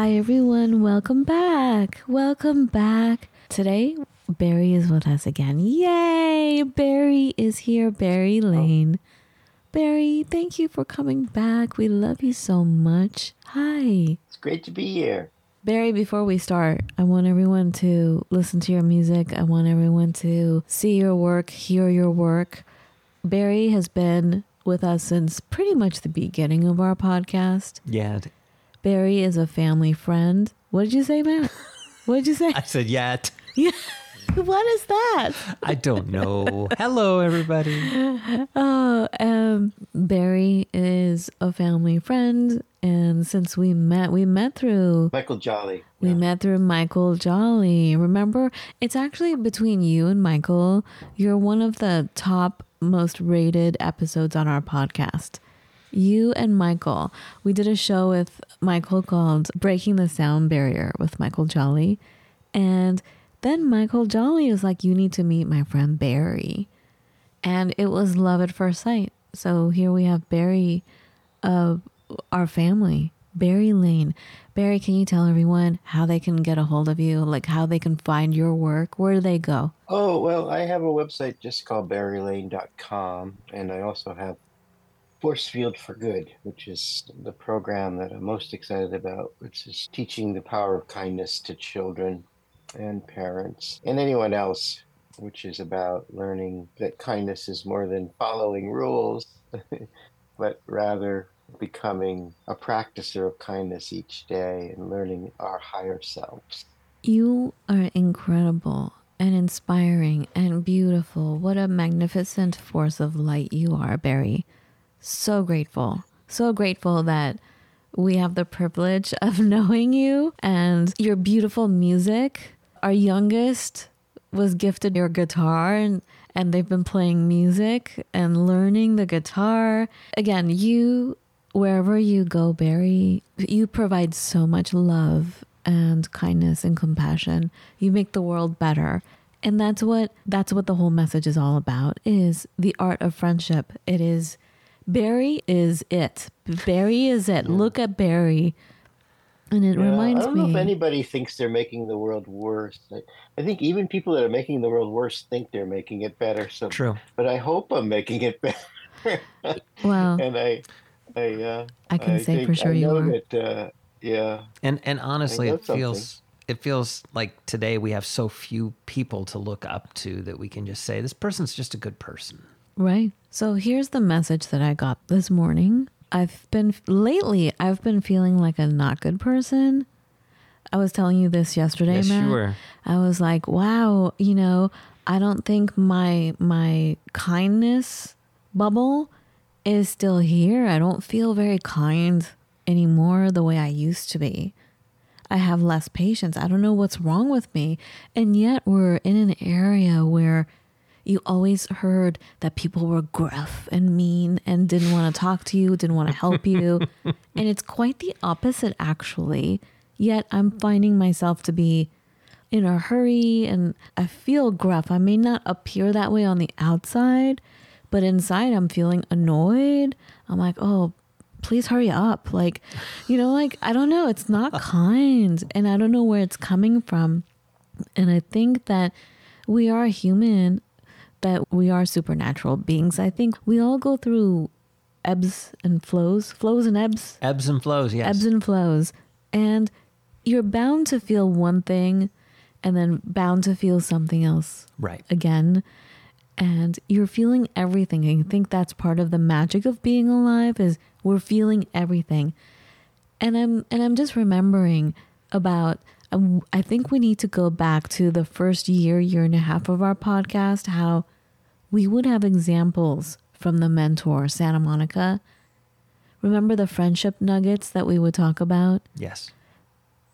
Hi, everyone. Welcome back. Welcome back. Today, Barry is with us again. Yay! Barry is here. Barry oh. Lane. Barry, thank you for coming back. We love you so much. Hi. It's great to be here. Barry, before we start, I want everyone to listen to your music. I want everyone to see your work, hear your work. Barry has been with us since pretty much the beginning of our podcast. Yeah. Barry is a family friend. What did you say, Matt? What did you say? I said yet. Yeah. What is that? I don't know. Hello, everybody. Oh, um, Barry is a family friend, and since we met, we met through Michael Jolly. we Yeah. met through Michael Jolly. Remember, it's actually between you and Michael. You're one of the top most rated episodes on our podcast. You and Michael. We did a show with Michael called Breaking the Sound Barrier with Michael Jolly. And then Michael Jolly was like, You need to meet my friend Barry. And it was love at first sight. So here we have Barry of our family, Barry Lane. Barry, can you tell everyone how they can get a hold of you? Like how they can find your work? Where do they go? Oh, well, I have a website just called barrylane.com, and I also have Force Field for Good, which is the program that I'm most excited about, which is teaching the power of kindness to children and parents and anyone else, which is about learning that kindness is more than following rules, but rather becoming a practicer of kindness each day and learning our higher selves. You are incredible and inspiring and beautiful. What a magnificent force of light you are, Barry. So grateful. So grateful that we have the privilege of knowing you and your beautiful music. Our youngest was gifted your guitar and and they've been playing music and learning the guitar. Again, you wherever you go, Barry, you provide so much love and kindness and compassion. You make the world better. And that's what that's what the whole message is all about is the art of friendship. It is Barry is it. Barry is it. Look at Barry. And it Yeah, reminds I don't me know if anybody thinks they're making the world worse. I, I think even people that are making the world worse think they're making it better. So, True. but I hope I'm making it better. Wow. and I, I, uh, I can say think- for sure I you know are. That, uh, yeah, And and honestly, know it something. feels it feels like today we have so few people to look up to that we can just say this person's just a good person. Right. So here's the message that I got this morning. I've been lately I've been feeling like a not good person. I was telling you this yesterday, Yes, were. I was like, wow, you know, I don't think my my kindness bubble is still here. I don't feel very kind anymore the way I used to be. I have less patience. I don't know what's wrong with me. And yet we're in an area where you always heard that people were gruff and mean and didn't want to talk to you, didn't want to help you. and it's quite the opposite, actually. Yet I'm finding myself to be in a hurry and I feel gruff. I may not appear that way on the outside, but inside I'm feeling annoyed. I'm like, oh, please hurry up. Like, you know, like, I don't know. It's not kind. And I don't know where it's coming from. And I think that we are human, that we are supernatural beings. I think we all go through ebbs and flows, flows and ebbs, Ebbs and flows, yes. ebbs and flows. And you're bound to feel one thing and then bound to feel something else right. again. And you're feeling everything. And I think that's part of the magic of being alive is we're feeling everything. And I'm and I'm just remembering about I think we need to go back to the first year, year and a half of our podcast, how we would have examples from the mentor, Santa Monica, remember the friendship nuggets that we would talk about? Yes.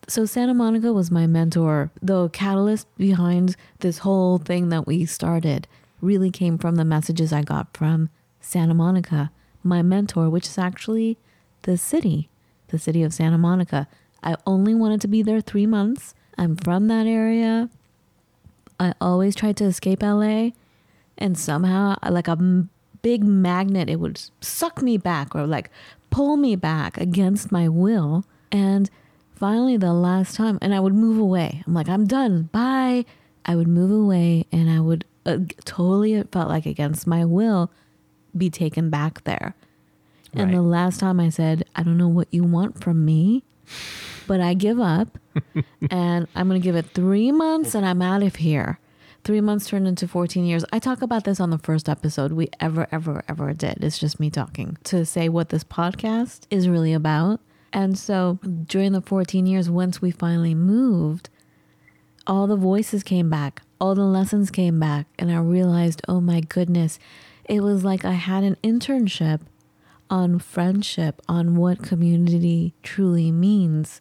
So Santa Monica was my mentor. The catalyst behind this whole thing that we started really came from the messages I got from Santa Monica, my mentor, which is actually the city, the city of Santa Monica. I only wanted to be there three months. I'm from that area. I always tried to escape LA, and somehow, like a m- big magnet, it would suck me back or like pull me back against my will. And finally, the last time, and I would move away. I'm like, I'm done. Bye. I would move away, and I would uh, totally, it felt like against my will, be taken back there. And the last time I said, I don't know what you want from me, but I give up and I'm going to give it three months and I'm out of here. Three months turned into 14 years. I talk about this on the first episode we ever, ever, ever did. It's just me talking to say what this podcast is really about. And so during the 14 years, once we finally moved, all the voices came back, all the lessons came back, and I realized, oh my goodness, it was like I had an internship on friendship, on what community truly means.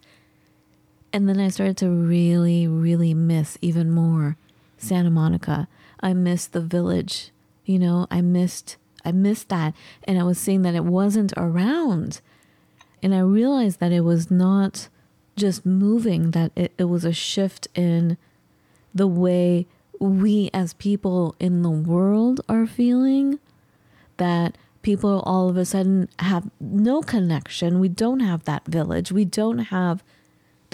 And then I started to really, really miss even more Santa Monica. I missed the village, you know, I missed I missed that and I was seeing that it wasn't around. And I realized that it was not just moving, that it, it was a shift in the way we as people in the world are feeling that people all of a sudden have no connection. We don't have that village. We don't have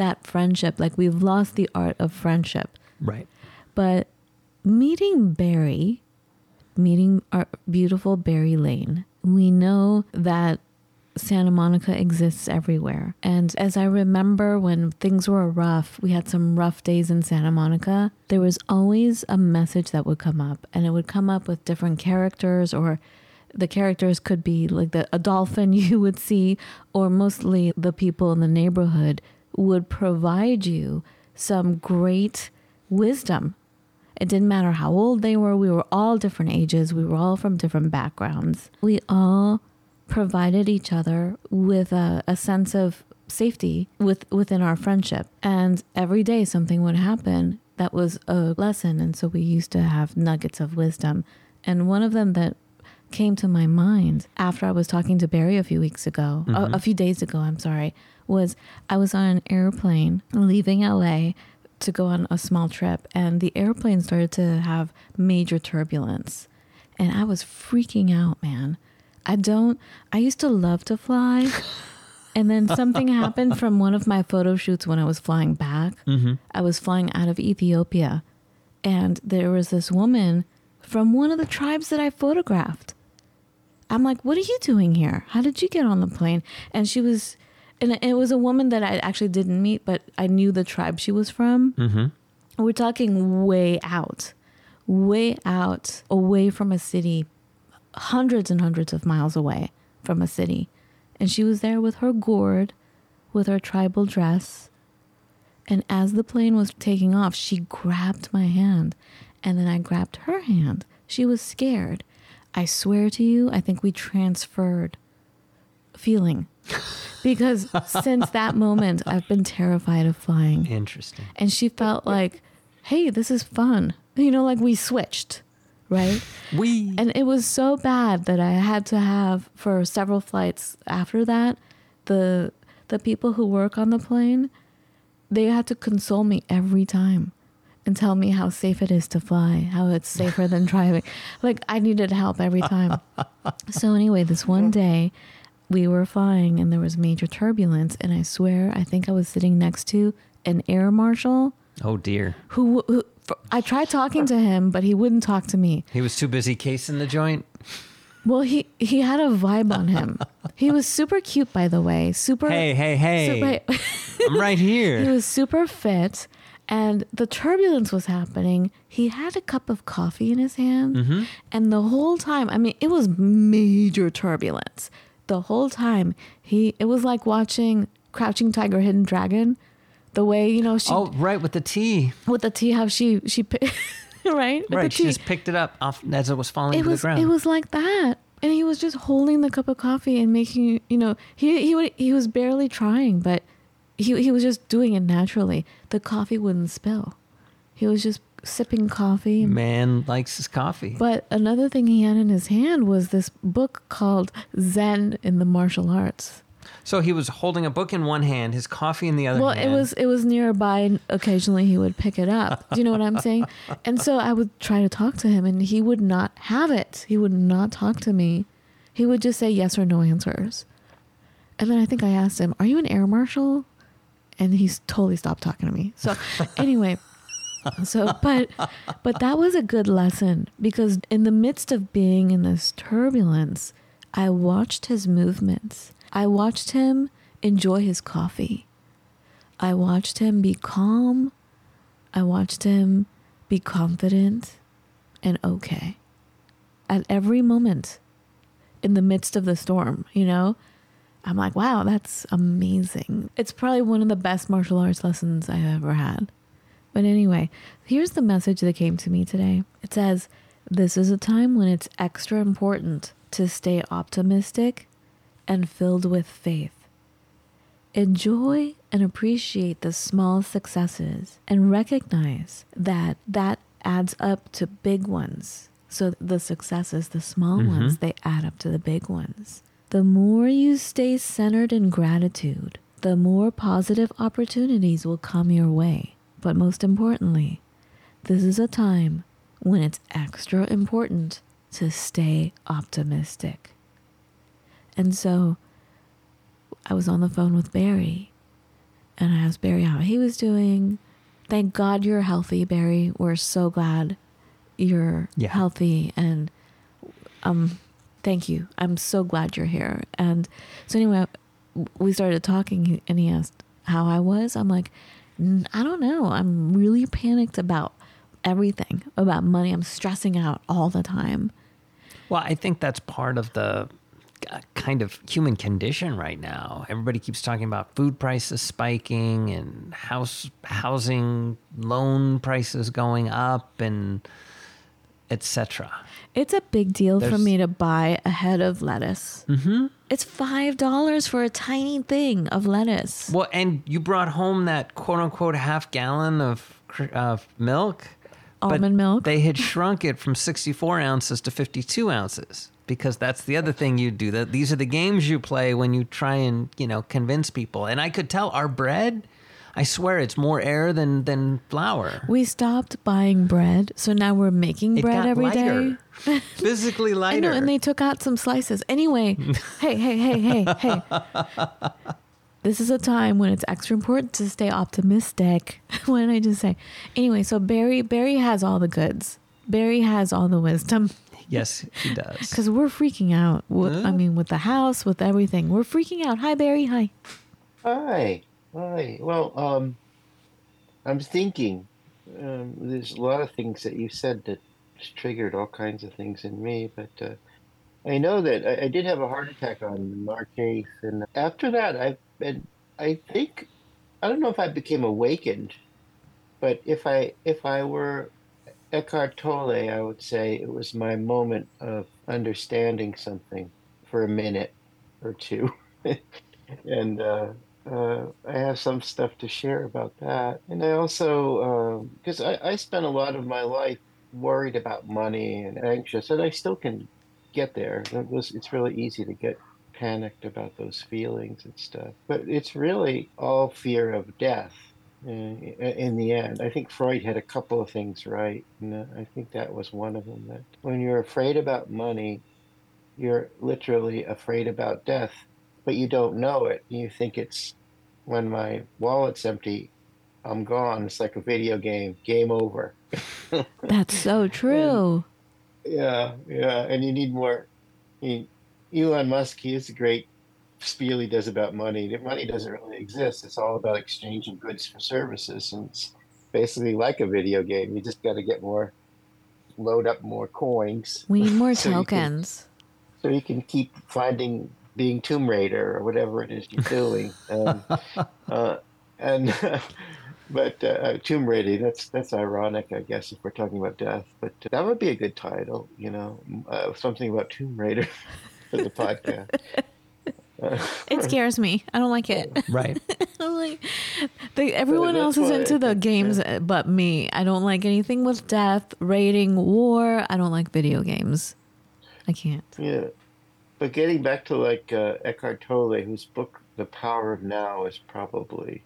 that friendship. Like we've lost the art of friendship. Right. But meeting Barry, meeting our beautiful Barry Lane, we know that Santa Monica exists everywhere. And as I remember when things were rough, we had some rough days in Santa Monica, there was always a message that would come up, and it would come up with different characters or the characters could be like the a dolphin you would see or mostly the people in the neighborhood would provide you some great wisdom it didn't matter how old they were. We were all different ages. We were all from different backgrounds. We all provided each other with a, a sense of safety with, within our friendship. And every day something would happen that was a lesson. And so we used to have nuggets of wisdom. And one of them that came to my mind after I was talking to Barry a few weeks ago, a, a mm-hmm. few days ago, I'm sorry, was I was on an airplane leaving LA to go on a small trip, and the airplane started to have major turbulence. And I was freaking out, man. I don't, I used to love to fly. And then something happened from one of my photo shoots when I was flying back. Mm-hmm. I was flying out of Ethiopia, and there was this woman from one of the tribes that I photographed. I'm like, what are you doing here? How did you get on the plane? And she was, and it was a woman that I actually didn't meet, but I knew the tribe she was from. Mm-hmm. We're talking way out, way out, away from a city, hundreds and hundreds of miles away from a city. And she was there with her gourd, with her tribal dress. And as the plane was taking off, she grabbed my hand. And then I grabbed her hand. She was scared. I swear to you, I think we transferred feeling. Because since that moment, I've been terrified of flying. Interesting. And she felt like, hey, this is fun. You know, like we switched, right? We And it was so bad that I had to have for several flights after that, the the people who work on the plane, they had to console me every time and tell me how safe it is to fly, how it's safer than driving. Like I needed help every time. so anyway, this one day we were flying and there was major turbulence and I swear I think I was sitting next to an air marshal oh dear. who, who I tried talking to him but he wouldn't talk to me. He was too busy casing the joint. Well, he he had a vibe on him. he was super cute, by the way. Super. Hey, hey, hey. super- I'm right here he was super fit, and the turbulence was happening. He had a cup of coffee in his hand, Mm-hmm. and the whole time, I mean, it was major turbulence. The whole time, he it was like watching Crouching Tiger, Hidden Dragon. The way you know she Oh, right with the tea. with the tea, how she she right with Right. She tea. just picked it up off as it was falling it to was the ground. it was like that and he was just holding the cup of coffee and making you know he he would, he was barely trying, but he he was just doing it naturally. The coffee wouldn't spill. He was just sipping coffee. Man likes his coffee. But another thing he had in his hand was this book called Zen in the Martial Arts. So he was holding a book in one hand, his coffee in the other Well, hand. it was it was nearby, and occasionally he would pick it up. Do you know what I'm saying? And so I would try to talk to him, and he would not have it. He would not talk to me. He would just say yes or no answers. And then I think I asked him, "Are you an air marshal?" And he's totally stopped talking to me. So anyway, so but but that was a good lesson because in the midst of being in this turbulence, I watched his movements. I watched him enjoy his coffee. I watched him be calm. I watched him be confident and okay at every moment in the midst of the storm, you know? I'm like, wow, that's amazing. It's probably one of the best martial arts lessons I've ever had. But anyway, here's the message that came to me today. It says, This is a time when it's extra important to stay optimistic and filled with faith. Enjoy and appreciate the small successes and recognize that that adds up to big ones. So the successes, the small Mhm. ones, they add up to the big ones. The more you stay centered in gratitude, the more positive opportunities will come your way. But most importantly, this is a time when it's extra important to stay optimistic. And so I was on the phone with Barry and I asked Barry how he was doing. Thank God you're healthy, Barry. We're so glad you're Yeah. healthy and um thank you. I'm so glad you're here. And so anyway, we started talking and he asked how I was. I'm like, "N- I don't know. I'm really panicked about everything, about money. I'm stressing out all the time. Well, I think that's part of the uh, kind of human condition right now. Everybody keeps talking about food prices spiking and house housing loan prices going up and etc. It's a big deal for me to buy a head of lettuce. Mm-hmm. It's five dollars for a tiny thing of lettuce. Well, and you brought home that quote unquote half gallon of milk. but Almond milk. They had shrunk it from 64 ounces to 52 ounces because that's the other thing you do. That these are the games you play when you try and you know convince people. And I could tell our bread. I swear it's more air than than flour. We stopped buying bread, so now we're making It bread got every day. lighter. Physically I lighter. know, and they took out some slices. Anyway, hey, hey, hey, hey, hey. This is a time when it's extra important to stay optimistic. what did I just say? Anyway, so Barry Barry has all the goods. Barry has all the wisdom yes, he does. because we're freaking out. With, I mean, with the house, with everything, we're freaking out. Hi, Barry. Hi. Hi, hi. Well, um, I'm thinking. Um, there's a lot of things that you said that triggered all kinds of things in me, but uh, I know that I, I did have a heart attack on March 8th, and after that, I've been. I think I don't know if I became awakened, but if I if I were Eckhart Tolle, I would say it was my moment of understanding something for a minute or two. and uh, uh, I have some stuff to share about that. And I also, because I, I spent a lot of my life worried about money and anxious, and I still can get there. It was, it's really easy to get panicked about those feelings and stuff. But it's really all fear of death uh, in the end. I think Freud had a couple of things right. And uh, I think that was one of them that when you're afraid about money, you're literally afraid about death, but you don't know it. You think it's when my wallet's empty, I'm gone. It's like a video game, game over. That's so true. Yeah, yeah, and you need more. He, Elon Musk, he is a great spiel he does about money. That money doesn't really exist. It's all about exchanging goods for services, and it's basically like a video game. You just got to get more, load up more coins, We need more So you can- tokens. so you can keep finding being Tomb Raider or whatever it is you're doing. Um, uh, and but uh, tomb Raider, that's that's ironic i guess if we're talking about death but uh, that would be a good title you know uh, something about tomb raider for the podcast. It scares me. I don't like it. Right. Like the, everyone else is into the think, games uh, but me. I don't like anything with death raiding war. I don't like video games. I can't. Yeah but getting back to like uh, eckhart tolle whose book the power of now is probably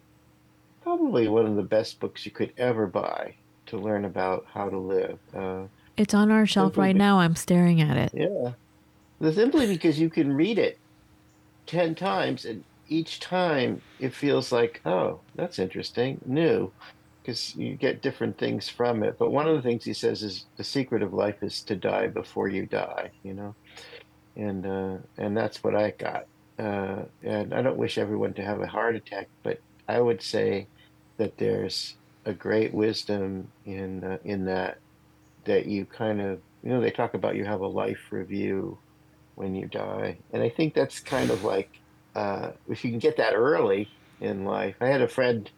probably one of the best books you could ever buy to learn about how to live uh, it's on our shelf right be- now i'm staring at it Yeah. The- Simply because you can read it 10 times, and each time it feels like, oh, that's interesting, new, because you get different things from it. But one of the things he says is the secret of life is to die before you die, you know? And, uh, and that's what I got. Uh, and I don't wish everyone to have a heart attack, but I would say that there's a great wisdom in, uh, in that, that you kind of, you know, they talk about you have a life review when you die. And I think that's kind of like uh, if you can get that early in life. I had a friend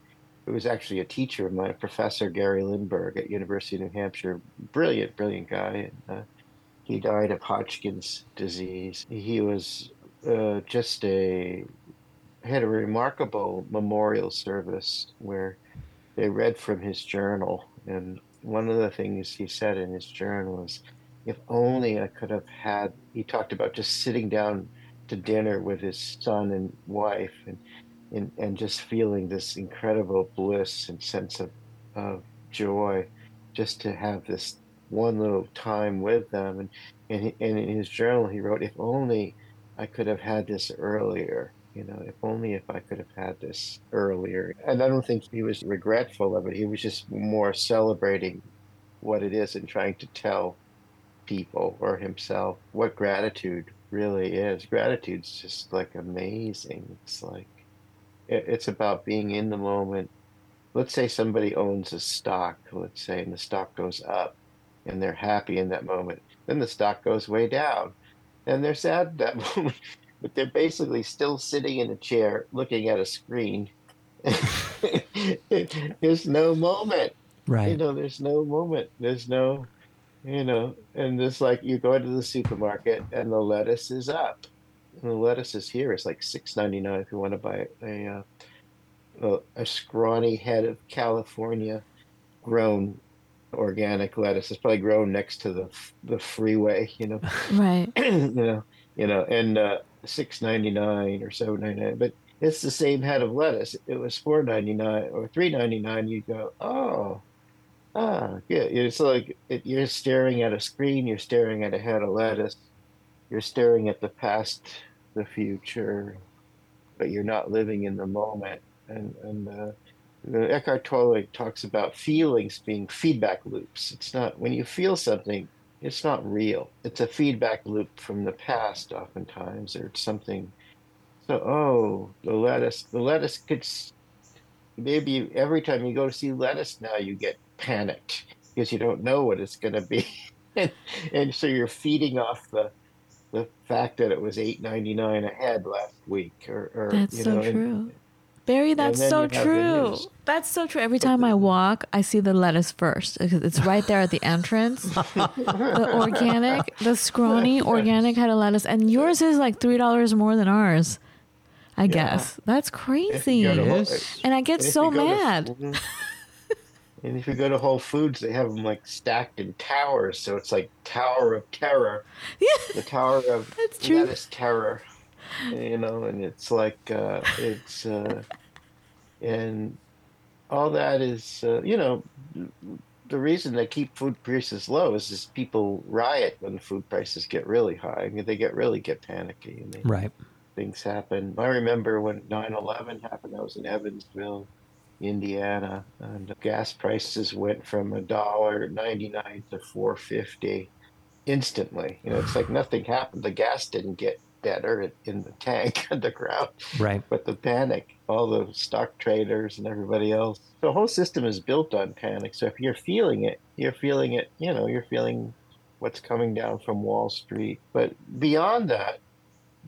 who was actually a teacher of mine, Professor Gary Lindberg at University of New Hampshire. Brilliant, brilliant guy. And, uh, he died of Hodgkin's disease. He was uh, just a had a remarkable memorial service where they read from his journal, and one of the things he said in his journal was, "If only I could have had." He talked about just sitting down to dinner with his son and wife, and and, and just feeling this incredible bliss and sense of, of joy, just to have this one little time with them. And and, he, and in his journal, he wrote, "If only I could have had this earlier." You know, if only if I could have had this earlier. And I don't think he was regretful of it. He was just more celebrating what it is and trying to tell people or himself what gratitude really is. Gratitude's just like amazing. It's like it, it's about being in the moment. Let's say somebody owns a stock, let's say, and the stock goes up and they're happy in that moment. Then the stock goes way down and they're sad that moment. But they're basically still sitting in a chair looking at a screen. There's no moment. Right. You know, there's no moment. There's no, you know, and it's like you go into the supermarket and the lettuce is up. And the lettuce is here. It's like six ninety nine if you want to buy a uh, a, a scrawny head of California grown organic lettuce. It's probably grown next to the the freeway, you know. right you know, you know, and uh, six ninety nine or seven ninety nine, but it's the same head of lettuce. It was four ninety nine or three ninety nine. You go, oh, ah, yeah. It's like it, you're staring at a screen. You're staring at a head of lettuce. You're staring at the past, the future, but you're not living in the moment. And and uh, the Eckhart Tolle talks about feelings being feedback loops. It's not when you feel something it's not real. It's a feedback loop from the past, oftentimes, or it's something. So, oh, the lettuce, the lettuce could maybe every time you go to see lettuce now, you get panicked because you don't know what it's going to be, and, and so you're feeding off the the fact that it was eight ninety nine a head last week, or, or That's you so know, and- true. Barry, that's so you have the true. That's so true. Every time I walk, I see the lettuce first because it's right there at the entrance. the organic, the scrawny organic head of lettuce, and yours is like three dollars more than ours. I guess that's crazy, to Whole- Yes. and I get And so you to- mad. And if you go to Whole Foods, they have them like stacked in towers, so it's like Tower of Terror, Yeah, the Tower of That's true. Lettuce Terror, you know, and it's like uh, it's uh, and all that is uh, you know the reason they keep food prices low is just people riot when food prices get really high. I mean, they get really get panicky and they Right. things happen. I remember when 9/11 happened. I was in Evansville, Indiana, and the gas prices went from a dollar 99 to 450 instantly. You know, it's like nothing happened. The gas didn't get better in- the tank underground, Right. but the panic, all the stock traders and everybody else. The whole system is built on panic. So if you're feeling it, you're feeling it. You know, you're feeling what's coming down from Wall Street. But beyond that,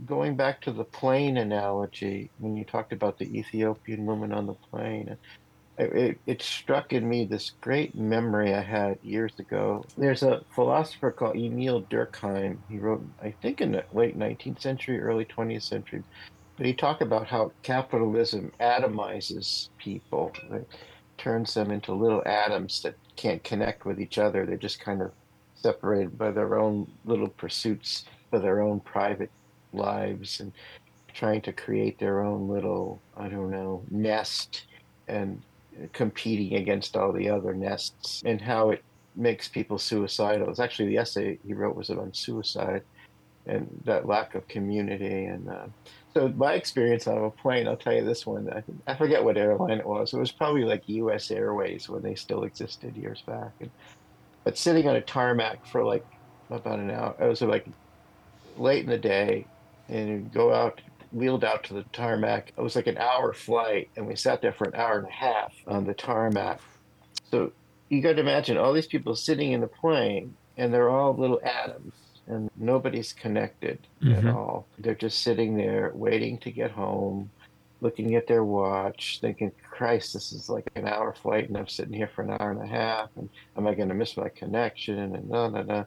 going back to the plane analogy, when you talked about the Ethiopian woman on the plane, it, it, struck in me this great memory I had years ago. There's a philosopher called Émile Durkheim. He wrote, I think, in the late 19th century, early 20th century. But he talked about how capitalism atomizes people, turns them into little atoms that can't connect with each other. They're just kind of separated by their own little pursuits, for their own private lives, and trying to create their own little, I don't know, nest and competing against all the other nests and how it makes people suicidal. It's actually the essay he wrote was on suicide and that lack of community. And uh, so my experience on a plane, I'll tell you this one. I, I forget what airline it was. It was probably like U.S. Airways when they still existed years back. And, but sitting on a tarmac for like about an hour, it was like late in the day, and go out wheeled out to the tarmac. It was like an hour flight, and we sat there for an hour and a half on the tarmac. So you got to imagine all these people sitting in the plane, and they're all little atoms, and nobody's connected mm-hmm. at all. They're just sitting there waiting to get home, looking at their watch, thinking, Christ, this is like an hour flight, and I'm sitting here for an hour and a half, and am I going to miss my connection? And no, no, no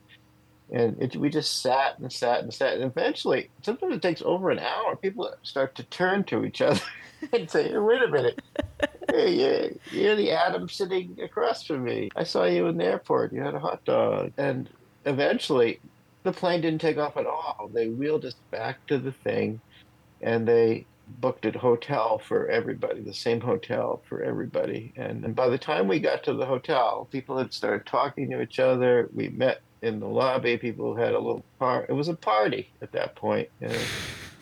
and it, we just sat and sat and sat. And eventually sometimes it takes over an hour people start to turn to each other and say hey, wait a minute. Hey you're, you're the atom sitting across from me. I saw you in the airport. You had a hot dog. And eventually the plane didn't take off at all. They wheeled us back to the thing and they booked a hotel for everybody, the same hotel for everybody. And, and by the time we got to the hotel, people had started talking to each other. We met in the lobby. People had a little part. It was a party at that point. And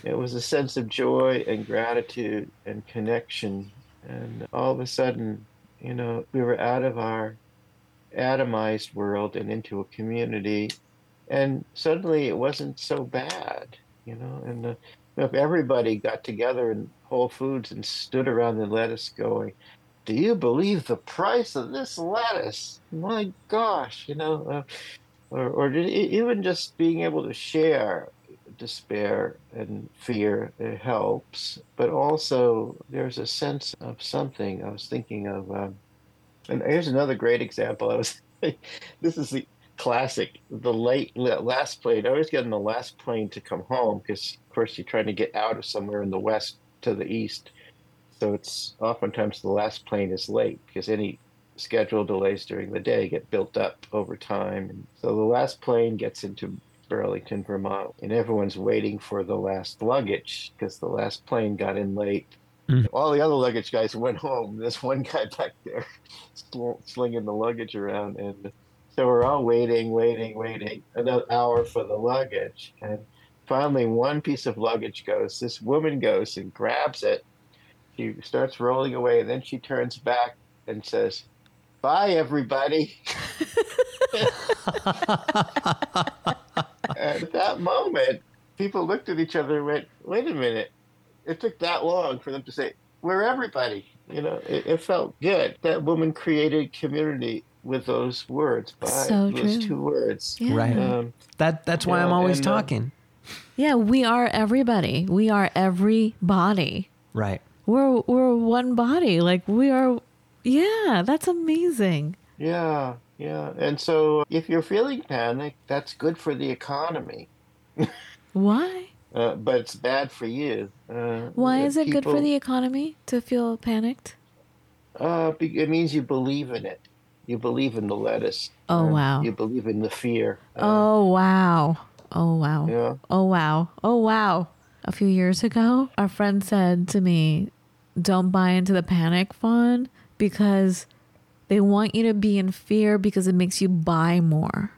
it was a sense of joy and gratitude and connection. And all of a sudden, you know, we were out of our atomized world and into a community. And suddenly it wasn't so bad, you know. And uh, if everybody got together in Whole Foods and stood around the lettuce going, do you believe the price of this lettuce? My gosh, you know, uh, or, or even just being able to share despair and fear helps. But also there's a sense of something. I was thinking of um, and here's another great example. I was this is the classic the late last plane. I always get on the last plane to come home because of course you're trying to get out of somewhere in the west to the east so it's oftentimes the last plane is late because any schedule delays during the day get built up over time. And so the last plane gets into Burlington, Vermont, and everyone's waiting for the last luggage because the last plane got in late. Mm. All the other luggage guys went home. This one guy back there slinging the luggage around. And so we're all waiting, waiting, waiting, another hour for the luggage. And finally, one piece of luggage goes. This woman goes and grabs it. She starts rolling away. And then she turns back and says, Bye, everybody. at that moment, people looked at each other and went, wait a minute. It took that long for them to say, we're everybody. You know, it, it felt good. That woman created community with those words by so those true. two words. Yeah. Right. Um, that that's why I'm always and, uh, talking. Uh, yeah, we are everybody. We are every body. Right. We're we're one body. Like we are yeah, that's amazing. Yeah, yeah. And so if you're feeling panic, that's good for the economy. Why? Uh, but it's bad for you. Uh, Why is it people, good for the economy to feel panicked? Uh, it means you believe in it. You believe in the lettuce. Oh, wow. You believe in the fear. Uh, oh, wow. Oh, wow. Yeah. Oh, wow. Oh, wow. A few years ago, a friend said to me, Don't buy into the panic fund because they want you to be in fear because it makes you buy more.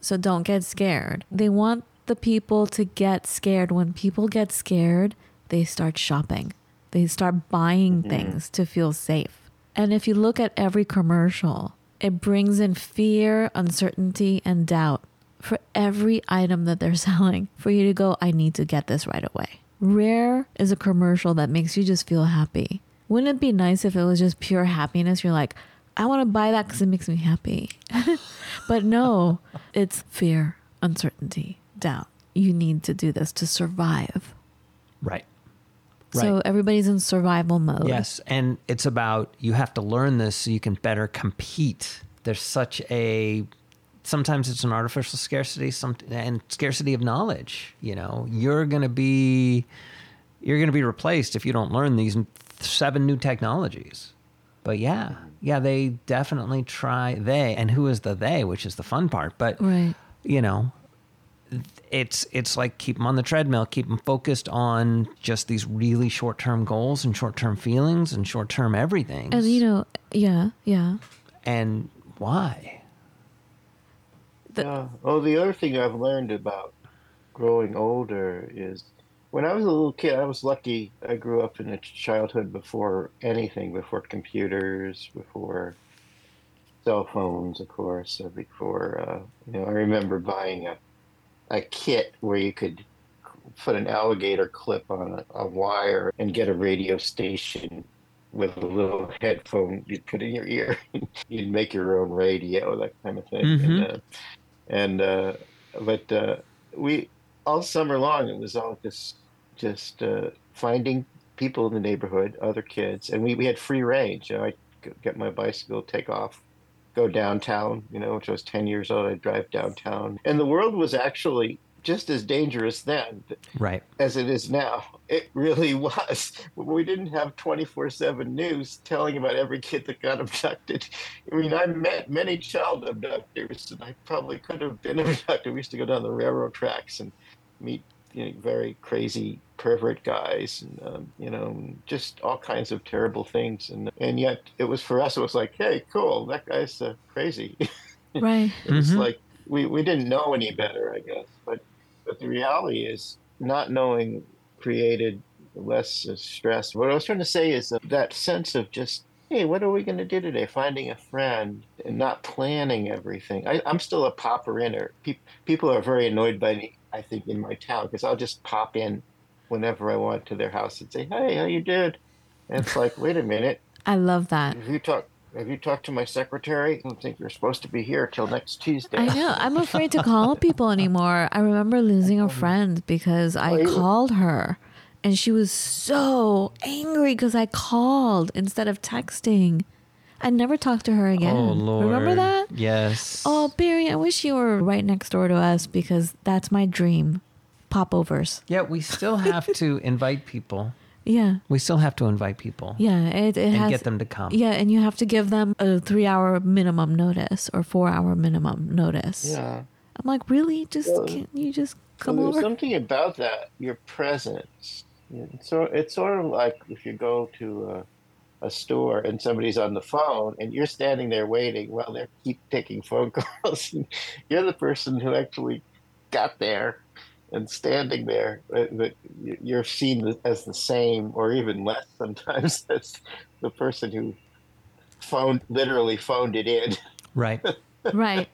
So don't get scared. They want the people to get scared. When people get scared, they start shopping, they start buying mm-hmm. things to feel safe. And if you look at every commercial, it brings in fear, uncertainty, and doubt for every item that they're selling for you to go, I need to get this right away. Rare is a commercial that makes you just feel happy. Wouldn't it be nice if it was just pure happiness? You're like, I want to buy that because it makes me happy. but no, it's fear, uncertainty, doubt. You need to do this to survive. Right. Right. So everybody's in survival mode. Yes, and it's about you have to learn this so you can better compete. There's such a sometimes it's an artificial scarcity, some and scarcity of knowledge. You know, you're going to be you're going to be replaced if you don't learn these seven new technologies. But yeah, yeah, they definitely try they and who is the they, which is the fun part. But Right. you know, it's it's like keep them on the treadmill, keep them focused on just these really short term goals and short term feelings and short term everything. And you know, yeah, yeah. and why? The- Yeah. Oh, the other thing I've learned about growing older is when I was a little kid, I was lucky. I grew up in a childhood before anything, before computers, before cell phones, of course, before, uh, you know, I remember buying a, a kit where you could put an alligator clip on a, a wire and get a radio station with a little headphone you'd put in your ear. you'd make your own radio, that kind of thing. Mhm. And, uh, and uh, but uh, we all summer long it was all just just uh, finding people in the neighborhood, other kids, and we, we had free range. You know, I'd get my bicycle, take off, go downtown. You know, which I was ten years old. I'd drive downtown, and the world was actually just as dangerous then Right. as it is now. It really was. We didn't have 24 7 news telling about every kid that got abducted. I mean, I met many child abductors, and I probably could have been abducted. We used to go down the railroad tracks and meet you know, very crazy pervert guys and um, you know just all kinds of terrible things and and yet it was for us it was like hey cool that guy's uh, crazy Right. it was Mhm. like we, we didn't know any better, I guess. But but the reality is, not knowing created less stress. What I was trying to say is that, that sense of just, hey, what are we going to do today? Finding a friend and not planning everything. I, I'm still a popper inner. Pe- people are very annoyed by me. I think in my town because I'll just pop in whenever I want to their house and say, hey, how you doing? And it's like, wait a minute. I love that. Have you talked? Have you talked to my secretary? I don't think you're supposed to be here till next Tuesday. I know. I'm afraid to call people anymore. I remember losing a friend because I Oh, you- called her and she was so angry because I called instead of texting. I never talked to her oh, again. Oh Lord. Remember that? Yes. Oh, Barry, I wish you were right next door to us because that's my dream. Popovers. Yeah, we still have to invite people. Yeah. We still have to invite people Yeah. It, it and has. get them to come. Yeah, and you have to give them a three hour minimum notice or four hour minimum notice. Yeah. I'm like, really? Just Well, can't you just come Well, there's over? something about that, your presence. So it's sort of like if you go to a, a store and somebody's on the phone and you're standing there waiting while they keep taking phone calls. you're the person who actually got there and standing there, but but you're seen as the same or even less sometimes as the person who phoned literally phoned it in. Right. right.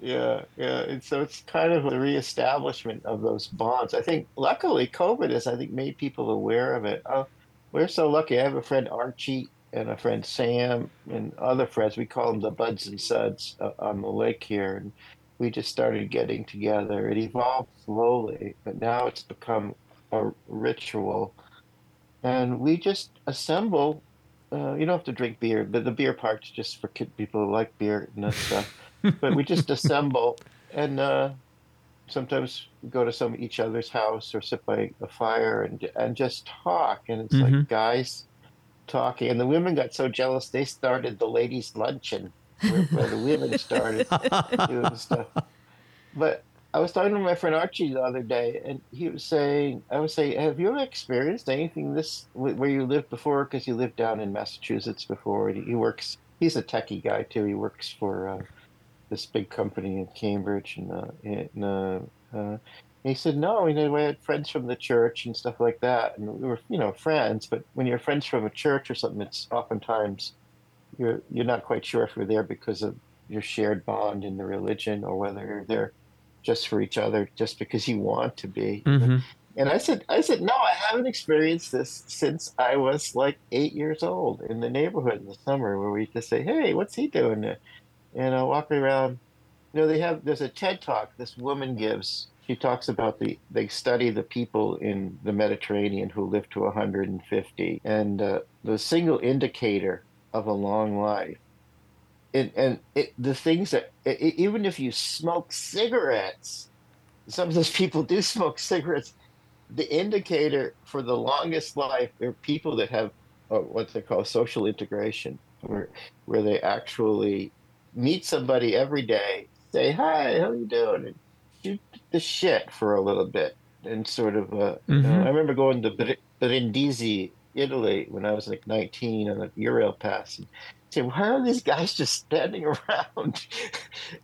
Yeah, yeah. And so it's kind of a reestablishment of those bonds. I think luckily COVID has, I think, made people aware of it. Oh, we're so lucky. I have a friend Archie and a friend Sam and other friends. We call them the Buds and Suds uh, on the lake here. And we just started getting together. It evolved slowly, but now it's become a ritual. And we just assemble. Uh, you don't have to drink beer, but the beer part's just for kid people who like beer and that stuff but we just assemble and uh, sometimes go to some each other's house or sit by a fire and and just talk and it's like Mhm. guys talking and the women got so jealous they started the ladies luncheon where, where the women started doing stuff but I was talking to my friend Archie the other day, and he was saying, "I was saying, have you ever experienced anything this where you lived before? Because you lived down in Massachusetts before. And he works. He's a techie guy too. He works for uh, this big company in Cambridge, and, uh, and uh, uh, he said, no, you know, we had friends from the church and stuff like that, and we were, you know, friends. But when you're friends from a church or something, it's oftentimes you're you're not quite sure if you're there because of your shared bond in the religion or whether you're there just for each other, just because you want to be. hmm And I said, I said, no, I haven't experienced this since I was like eight years old in the neighborhood in the summer, where we just say, hey, what's he doing? there?" And I walk around. You know, they have there's a TED talk this woman gives she talks about the they study the people in the Mediterranean who live to 150, and uh, the single indicator of a long life. And, and it, the things that it, even if you smoke cigarettes, some of those people do smoke cigarettes. The indicator for the longest life are people that have uh, what they call social integration, where where they actually meet somebody every day, say hi, how you doing, and shoot the shit for a little bit, and sort of. Uh, mm-hmm. you know, I remember going to Brindisi, Italy, when I was like 19 on the Eurail Pass. And, say, why are these guys just standing around?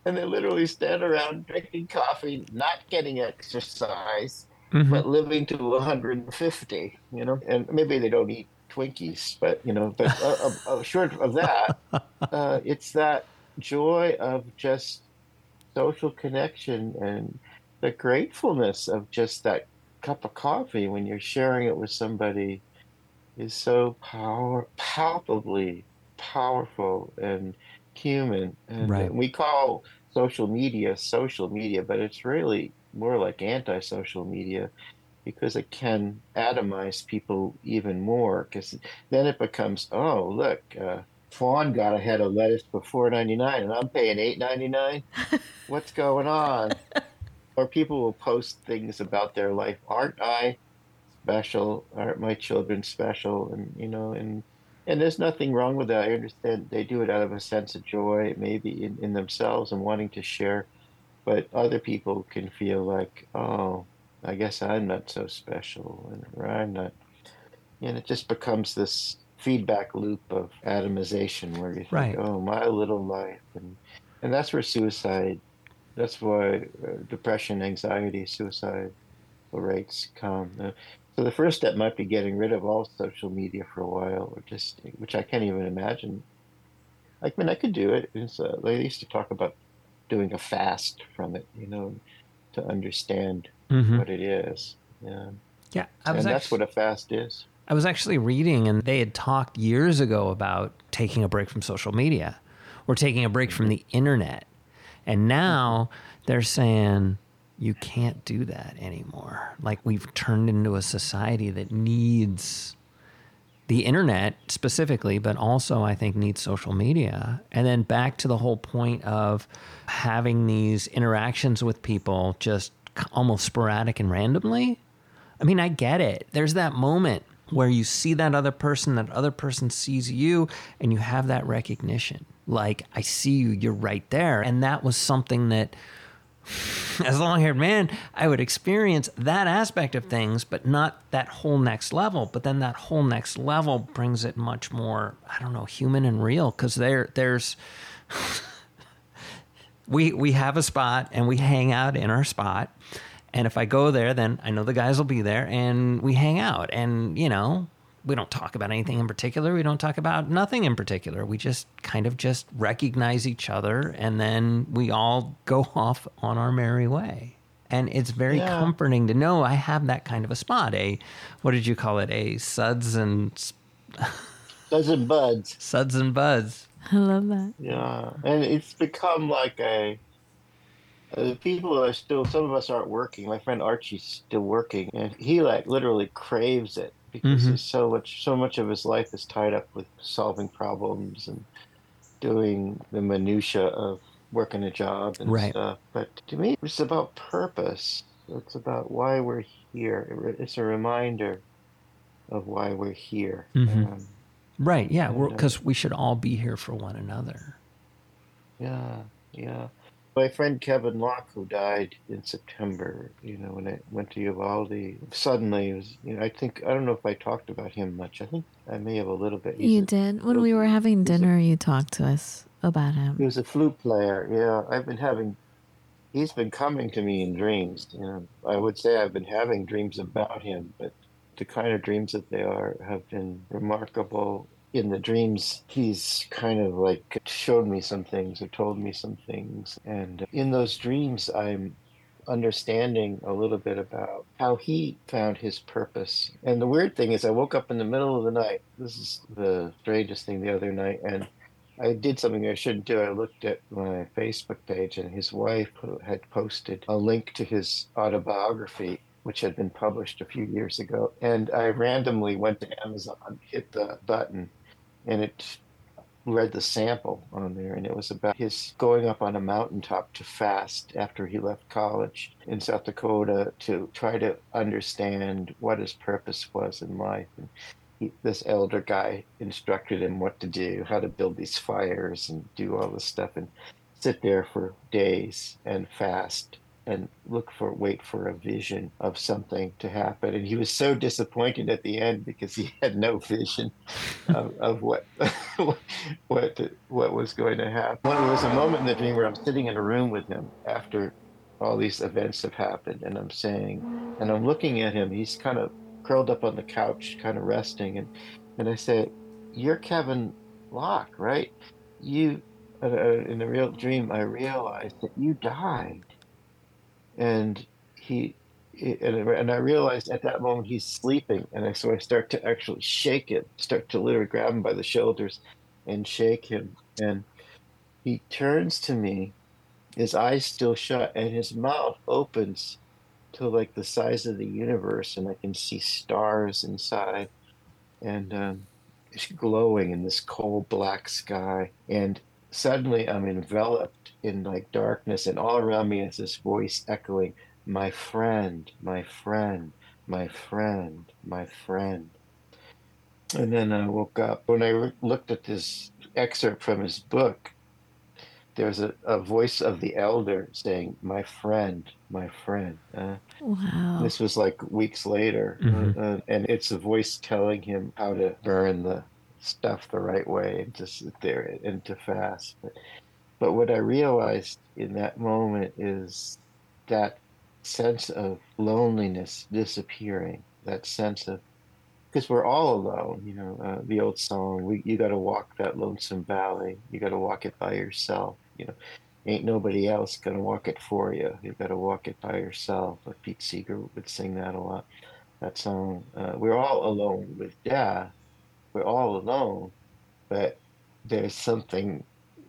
and they literally stand around drinking coffee, not getting exercise, mm-hmm. but living to 150, you know? And maybe they don't eat Twinkies, but, you know, but uh, uh, uh short of that, uh, it's that joy of just social connection and the gratefulness of just that cup of coffee when you're sharing it with somebody is so power palpably powerful and human and right. we call social media social media but it's really more like anti-social media because it can atomize people even more because then it becomes oh look uh, Fawn got a head of lettuce for four ninety nine, and I'm paying eight ninety nine. What's going on? or people will post things about their life. Aren't I special? Aren't my children special? And you know, and and there's nothing wrong with that. I understand they do it out of a sense of joy, maybe in, in themselves and wanting to share. But other people can feel like, oh, I guess I'm not so special, and or I'm not. And it just becomes this feedback loop of atomization where you think, right. oh, my little life. And, and that's where suicide, that's why uh, depression, anxiety, suicide rates come. So the first step might be getting rid of all social media for a while, or just, which I can't even imagine. I mean, I could do it. It's, uh, they used to talk about doing a fast from it, you know, to understand mm-hmm. what it is. Yeah. Yeah. and actually... that's what a fast is. I was actually reading, and they had talked years ago about taking a break from social media or taking a break from the internet. And now they're saying you can't do that anymore. Like we've turned into a society that needs the internet specifically, but also I think needs social media. And then back to the whole point of having these interactions with people just almost sporadic and randomly. I mean, I get it. There's that moment where you see that other person, that other person sees you, and you have that recognition. Like, I see you, you're right there. And that was something that, as a long haired man, I would experience that aspect of things, but not that whole next level. But then that whole next level brings it much more, I don't know, human and real because there, there's. we, we have a spot and we hang out in our spot and if I go there, then I know the guys will be there and we hang out. And, you know, we don't talk about anything in particular. We don't talk about nothing in particular. We just kind of just recognize each other and then we all go off on our merry way. And it's very yeah. comforting to know I have that kind of a spot. A, what did you call it? A suds and. suds and buds. Suds and buds. I love that. Yeah. And it's become like a uh, the people are still some of us aren't working my friend archie's still working and he like literally craves it because mm-hmm. so much so much of his life is tied up with solving problems and doing the minutia of working a job and right. stuff. But to me it's about purpose. It's about why we're here. It's a reminder of why we're here. Mm-hmm. um, right. Yeah. because uh, we should all be here for one another. Yeah. Yeah my friend Kevin Locke, who died in September, you know, when I went to Uvalde, suddenly was, you know, I think, I don't know if I talked about him much. I think I may have a little bit. He's you a, did. When we were having dinner, a, you talked to us about him. He was a flute player. Yeah. I've been having, he's been coming to me in dreams. You know, I would say I've been having dreams about him, but the kind of dreams that they are have been remarkable in the dreams, he's kind of like showed me some things or told me some things. And in those dreams, I'm understanding a little bit about how he found his purpose. And the weird thing is, I woke up in the middle of the night. This is the strangest thing the other night. And I did something I shouldn't do. I looked at my Facebook page, and his wife had posted a link to his autobiography, which had been published a few years ago. And I randomly went to Amazon, hit the button, and it read the sample on there, and it was about his going up on a mountaintop to fast after he left college in South Dakota to try to understand what his purpose was in life. And he, this elder guy instructed him what to do, how to build these fires and do all this stuff, and sit there for days and fast and look for wait for a vision of something to happen. And he was so disappointed at the end because he had no vision of, of what what what was going to happen. Well, there was a moment in the dream where i'm sitting in a room with him after all these events have happened and i'm saying and i'm looking at him. He's kind of curled up on the couch kind of resting. And and i say you're kevin locke right? You uh, in the real dream i realized that you died and he and, I realized at that moment he's sleeping, and I, so I start to actually shake it, start to literally grab him by the shoulders and shake him, and he turns to me, his eyes still shut, and his mouth opens to like the size of the universe, and I can see stars inside, and um, it's glowing in this cold black sky, and suddenly I'm enveloped in like darkness, and all around me is this voice echoing, "My friend, my friend, my friend, my friend." And then I woke up. When I re- looked at this excerpt from his book, there's a, a voice of the elder saying, "My friend, my friend." Uh, wow. This was like weeks later, mm-hmm. uh, and it's a voice telling him how to burn the stuff the right way and to sit there and to fast. But, but what I realized in that moment is that sense of loneliness disappearing, that sense of, because we're all alone, you know, uh, the old song, we, you got to walk that lonesome valley, you got to walk it by yourself, you know. Ain't nobody else gonna walk it for you. You got to walk it by yourself. Like Pete Seeger would sing that a lot. That song. Uh, we're all alone with death, we're all alone, but there's something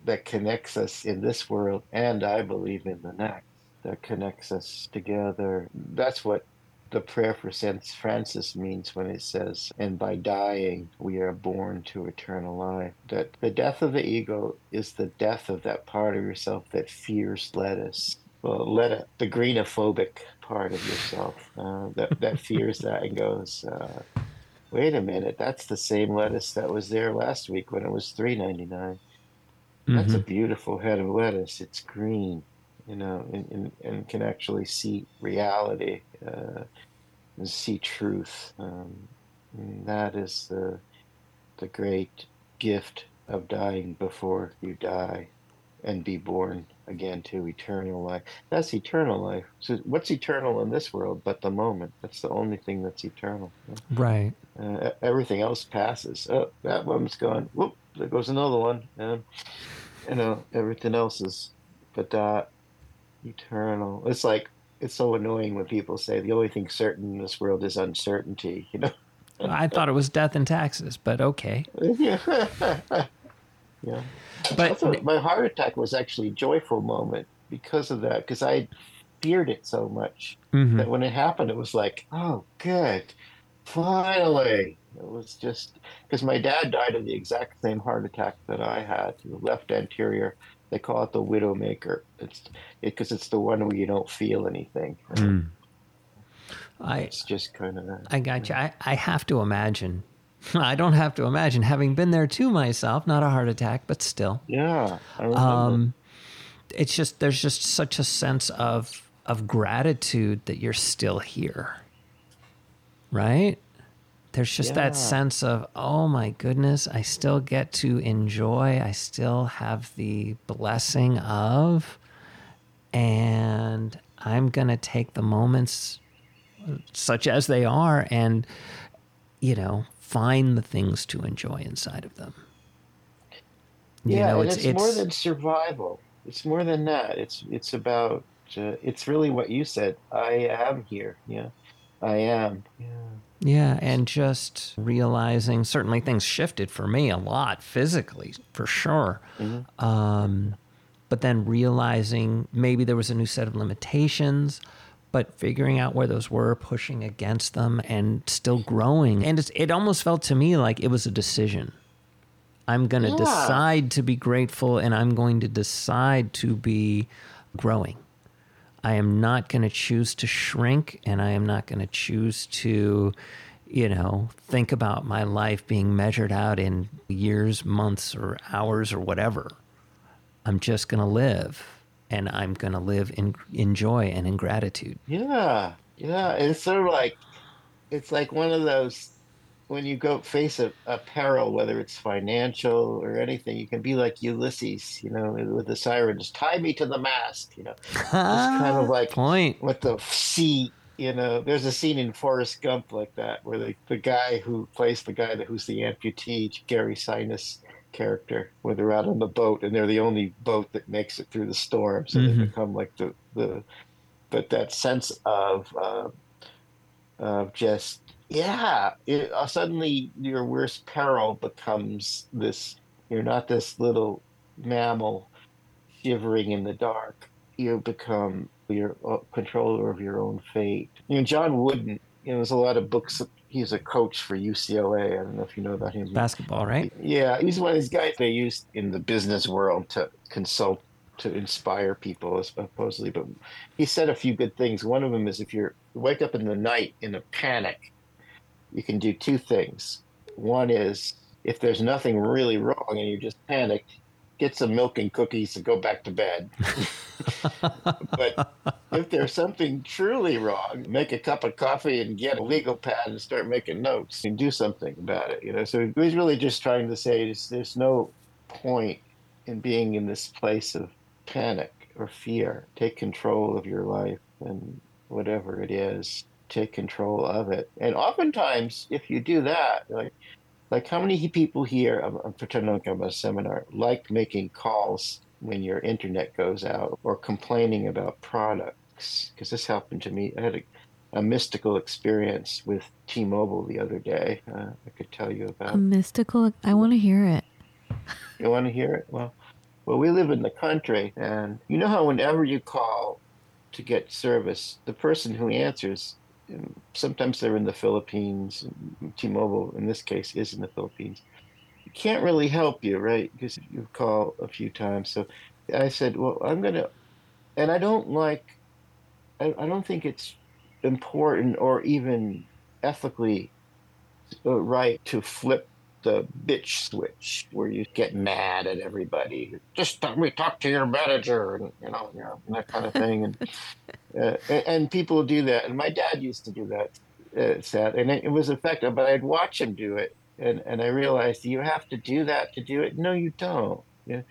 that connects us in this world and I believe in the next that connects us together. That's what the prayer for Saint Francis means when it says, and by dying we are born to eternal life. That the death of the ego is the death of that part of yourself that fears lettuce. Well, let it, the greenophobic part of yourself uh, that, that fears that and goes, uh, wait a minute, that's the same lettuce that was there last week when it was three ninety nine. That's mm-hmm. a beautiful head of lettuce. It's green, you know, and, and, and can actually see reality, uh, and see truth. Um, that is the the great gift of dying before you die and be born again to eternal life. That's eternal life. So what's eternal in this world but the moment? That's the only thing that's eternal. Right. Uh, everything else passes. Oh, that one's gone. Whoop, there goes another one. Um, you know, everything else is, but that eternal. It's like it's so annoying when people say the only thing certain in this world is uncertainty. You know. I thought it was death and taxes, but okay. yeah. yeah. But my heart attack was actually a joyful moment because of that, because I feared it so much mm-hmm. that when it happened, it was like, oh, good, finally. It was just because my dad died of the exact same heart attack that I had, the left anterior. They call it the widowmaker. It's because it, it's the one where you don't feel anything. Mm. I, it's just kind of. That. I got you. I, I have to imagine I don't have to imagine having been there too myself, not a heart attack, but still. Yeah. Um, it's just there's just such a sense of of gratitude that you're still here. Right? There's just yeah. that sense of, oh my goodness, I still get to enjoy, I still have the blessing of, and I'm going to take the moments such as they are and, you know, find the things to enjoy inside of them. You yeah, know, it's, it's, it's, more than survival. It's more than that. It's it's about uh, it's really what you said. I am here. Yeah, I am. Yeah. Yeah, and just realizing certainly things shifted for me a lot physically, for sure. Mm-hmm. Um, but then realizing maybe there was a new set of limitations, but figuring out where those were, pushing against them, and still growing. And it almost felt to me like it was a decision. I'm going to yeah. decide to be grateful and I'm going to decide to be growing. I am not going to choose to shrink and I am not going to choose to, you know, think about my life being measured out in years, months, or hours or whatever. I'm just going to live and I'm going to live in, in joy and in gratitude. Yeah. Yeah. It's sort of like, it's like one of those when you go face a, a, peril, whether it's financial or anything, you can be like Ulysses, you know, with the sirens, tie me to the mast, you know. It's ah, kind of like point with the sea, you know. There's a scene in Forrest Gump like that, where the, the guy who plays the guy that who's the amputee, Gary Sinise character, where they're out on the boat and they're the only boat that makes it through the storm, so mm-hmm. they become like the the, but that sense of uh, of just yeah, it, uh, suddenly your worst peril becomes this. You're not this little mammal shivering in the dark. You become your uh, controller of your own fate. You know, John Wooden. You know, there's a lot of books. He's a coach for UCLA. I don't know if you know about him. Basketball, right? Yeah, he's one of these guys they use in the business world to consult to inspire people supposedly but he said a few good things one of them is if you're wake up in the night in a panic you can do two things. One is if there's nothing really wrong and you're just panicked, get some milk and cookies and go back to bed. but if there's something truly wrong, make a cup of coffee and get a legal pad and start making notes and do something about it. You know, so he's really just trying to say there's, there's no point in being in this place of panic or fear. Take control of your life and whatever it is take control of it. And oftentimes, if you do that, like like how many people here, I'm, I'm pretending like I'm a seminar, like making calls when your internet goes out or complaining about products? Because this happened to me. I had a, a mystical experience with T-Mobile the other day. Uh, I could tell you about a mystical. I want to hear it. you want to hear it? Well, well, we live in the country, and you know how whenever you call to get service, the person who answers sometimes they're in the Philippines. T-Mobile, in this case, is in the Philippines. Can't really help you, right? Because you call a few times. So I said, well, I'm gonna, and I don't like, I, I don't think it's important or even ethically uh, right to flip the bitch switch where you get mad at everybody. Just let me talk to your manager and you know, you know that kind of thing. And, uh, and, and people do that. And my dad used to do that. Uh, sad, and it, it was effective. But I'd watch him do it, and and I realized you have to do that to do it. No, you don't. Yeah.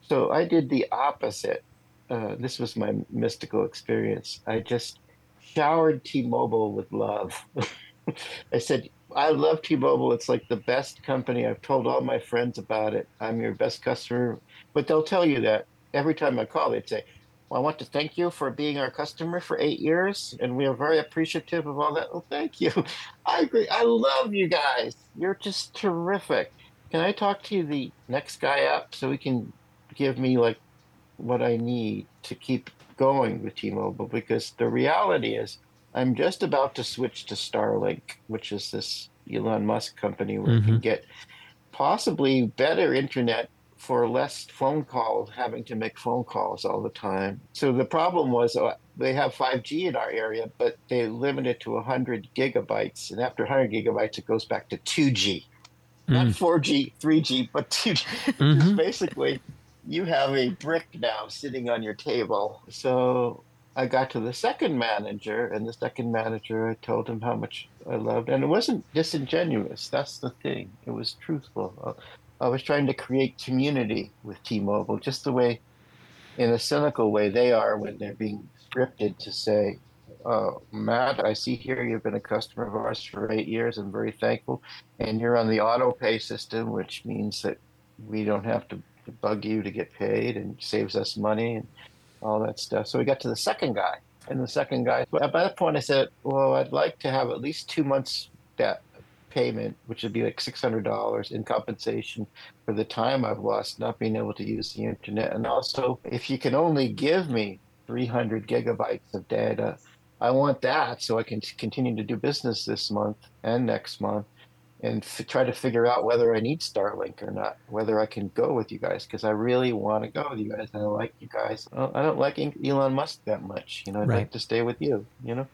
So I did the opposite. Uh, this was my mystical experience. I just showered T-Mobile with love. I said, I love T-Mobile. It's like the best company. I've told all my friends about it. I'm your best customer. But they'll tell you that every time I call, they'd say, well, I want to thank you for being our customer for eight years, and we are very appreciative of all that. Well, thank you. I agree. I love you guys. You're just terrific. Can I talk to the next guy up so he can give me like what I need to keep going with T-Mobile? Because the reality is, I'm just about to switch to Starlink, which is this Elon Musk company where mm-hmm. you can mm-hmm. get possibly better internet for less phone calls, having to make phone calls all the time. So the problem was uh, they have 5G in our area, but they limit it to 100 gigabytes. And after 100 gigabytes, it goes back to 2G. Mm. Not 4G, 3G, but 2G. Mm-hmm. basically, you have a brick now sitting on your table. So I got to the second manager, and the second manager, I told him how much I loved, and it wasn't disingenuous. That's the thing; it was truthful. I was trying to create community with T-Mobile, just the way, in a cynical way, they are when they're being scripted to say, uh, Matt, I see here you've been a customer of ours for eight years. I'm very thankful. And you're on the auto pay system, which means that we don't have to, to bug you to get paid and saves us money. And all that stuff. So we got to the second guy, and the second guy. At that point, I said, "Well, I'd like to have at least two months debt payment, which would be like six hundred dollars in compensation for the time I've lost not being able to use the internet, and also if you can only give me three hundred gigabytes of data, I want that so I can continue to do business this month and next month and f- try to figure out whether I need Starlink or not, whether I can go with you guys because I really want to go with you guys. I like you guys. I don't like Elon Musk that much. You know, I'd right. like to stay with you. You know.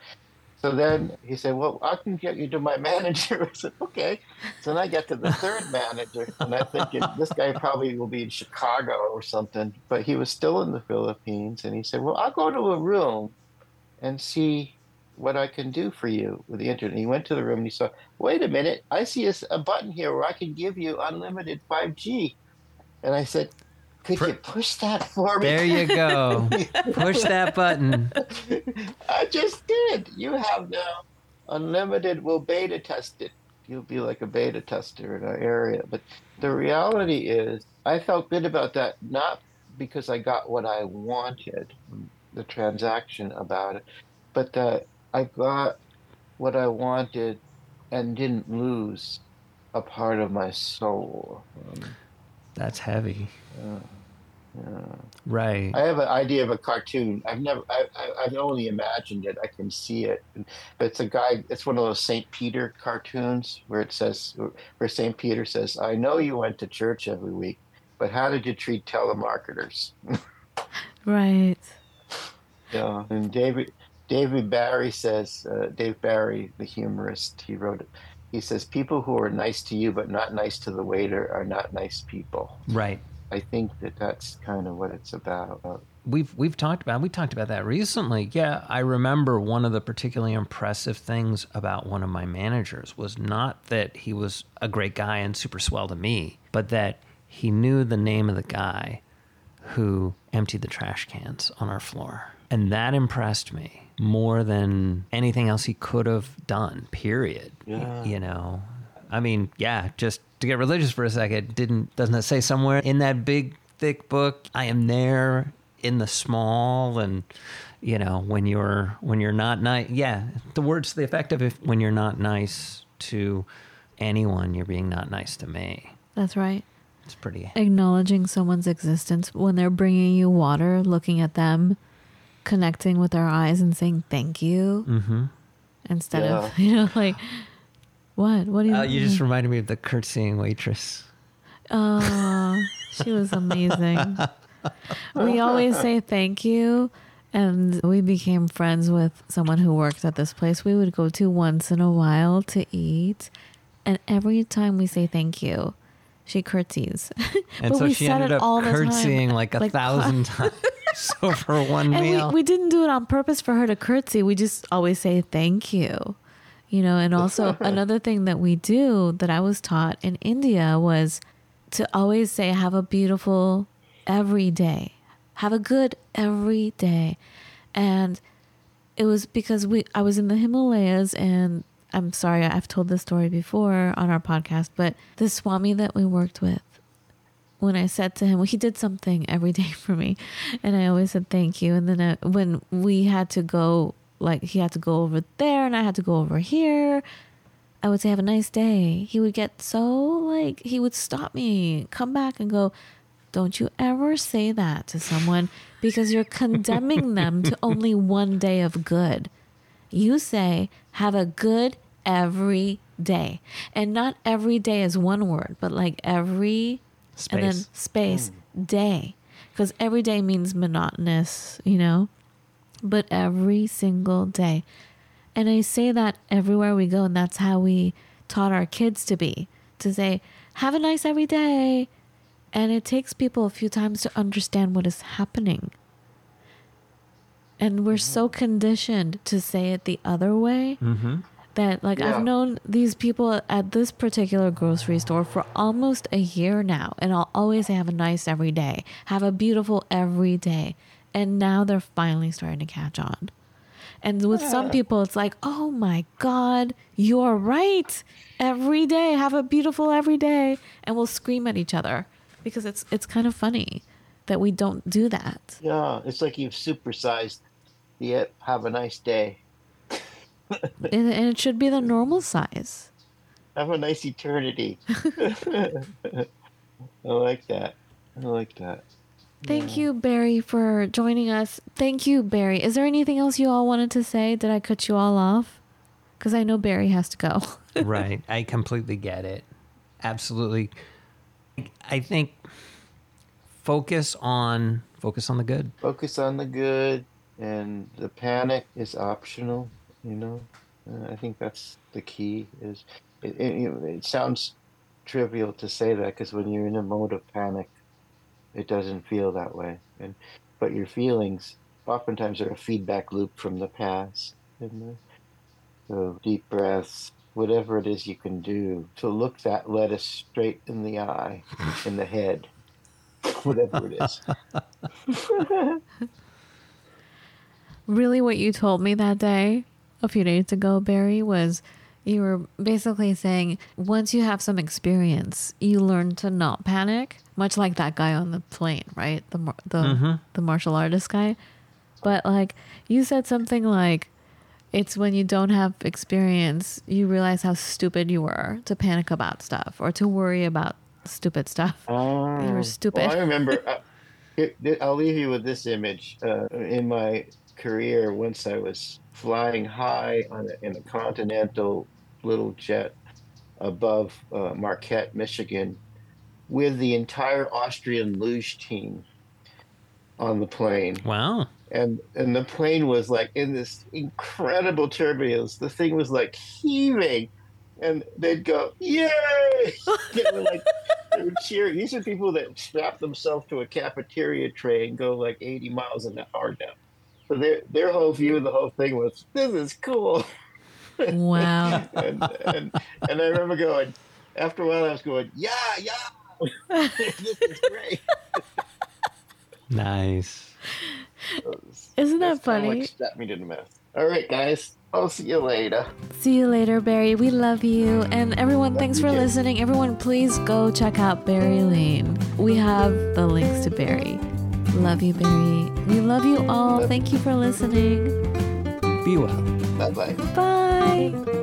So then he said, "Well, I can get you to my manager." I said, "Okay." So then I get to the third manager, and I think this guy probably will be in Chicago or something, but he was still in the Philippines, and he said, "Well, I'll go to a room and see what I can do for you with the internet. And he went to the room and he saw, wait a minute, I see a, a button here where I can give you unlimited 5G. And I said, could you push that for me? There you go. push that button. I just did. You have now unlimited. We'll beta test it. You'll be like a beta tester in our area. But the reality is, I felt good about that, not because I got what I wanted, the transaction about it, but that I got what I wanted and didn't lose a part of my soul. Um, That's heavy. Yeah, yeah. Right. I have an idea of a cartoon. I've never. I, I, have only imagined it. I can see it, but it's a guy. It's one of those Saint Peter cartoons where it says, where Saint Peter says, "I know you went to church every week, but how did you treat telemarketers?" right. Yeah, and David David Barry says, uh, Dave Barry, the humorist, he wrote it. He says, People who are nice to you but not nice to the waiter are not nice people. Right. I think that that's kind of what it's about. We've we've talked about we talked about that recently. Yeah, I remember one of the particularly impressive things about one of my managers was not that he was a great guy and super swell to me, but that he knew the name of the guy who emptied the trash cans on our floor. And that impressed me more than anything else he could have done, period. Yeah. You know, I mean, yeah, just to get religious for a second, didn't, doesn't it say somewhere in that big, thick book, I am there in the small and, you know, when you're, when you're not nice, yeah, the words to the effect of if, when you're not nice to anyone, you're being not nice to me. That's right. It's pretty. Acknowledging someone's existence when they're bringing you water, looking at them connecting with our eyes and saying thank you mm-hmm. instead yeah. of you know like what? What do you uh, you just reminded me of the curtsying waitress. Oh she was amazing. We always say thank you and we became friends with someone who worked at this place. We would go to once in a while to eat and every time we say thank you she curtsies. And so she ended up curtsying like a like, thousand times so for one and meal. We, we didn't do it on purpose for her to curtsy. We just always say thank you. You know, and also another thing that we do that I was taught in India was to always say, have a beautiful every day. Have a good every day. And it was because we I was in the Himalayas and I'm sorry, I've told this story before on our podcast, but the Swami that we worked with, when I said to him, well, he did something every day for me, and I always said thank you. And then I, when we had to go, like he had to go over there, and I had to go over here, I would say have a nice day. He would get so like he would stop me, come back, and go, "Don't you ever say that to someone because you're condemning them to only one day of good." You say, "Have a good every day," and not every day is one word, but like every Space. And then space, mm. day. Because every day means monotonous, you know? But every single day. And I say that everywhere we go, and that's how we taught our kids to be to say, have a nice every day. And it takes people a few times to understand what is happening. And we're so mm-hmm. conditioned to say it the other way mm-hmm that like yeah. I've known these people at this particular grocery store for almost a year now and I'll always have a nice every day. Have a beautiful every day. And now they're finally starting to catch on. And with yeah. some people it's like, "Oh my god, you're right. Every day have a beautiful every day." And we'll scream at each other because it's it's kind of funny that we don't do that. Yeah, it's like you've supersized the have a nice day and, and it should be the normal size. Have a nice eternity. I like that. I like that. Thank you, Barry, for joining us. Thank you, Barry. Is there anything else you all wanted to say? Did I cut you all off? Because I know Barry has to go. right. I completely get it. Absolutely. I think focus on focus on the good. Focus on the good, and the panic is optional. You know, uh, I think that's the key. Is it, it, it sounds trivial to say that because when you're in a mode of panic, it doesn't feel that way. And but your feelings oftentimes are a feedback loop from the past. And so deep breaths, whatever it is you can do to look that lettuce straight in the eye, in the head, whatever it is. really, what you told me that day, a few days ago, Barry, was you were basically saying once you have some experience, you learn to not panic, much like that guy on the plane, right? The the mm-hmm. the martial artist guy. But like you said something like it's when you don't have experience, you realize how stupid you were to panic about stuff or to worry about stupid stuff. Oh, you were stupid. Well, I remember. uh, it, it, I'll leave you with this image. Uh, in my career, once I was flying high on a, in a continental little jet above uh, Marquette, Michigan, with the entire Austrian luge team on the plane. Wow. And and the plane was like in this incredible turbulence. The thing was like heaving. And they'd go, Yay! they were like they would cheer. These are people that strap themselves to a cafeteria tray and go like 80 miles an hour down. So their their whole view of the whole thing was, This is cool. Wow. and, and, and I remember going, after a while, I was going, yeah, yeah, this is great. nice. Isn't that funny? Like step me to the mouth. All right, guys. I'll see you later. See you later, Barry. We love you. And everyone, love thanks for too. listening. Everyone, please go check out Barry Lane. We have the links to Barry. Love you, Barry. We love you all. Love Thank you for listening. Be well. Bye-bye. Bye.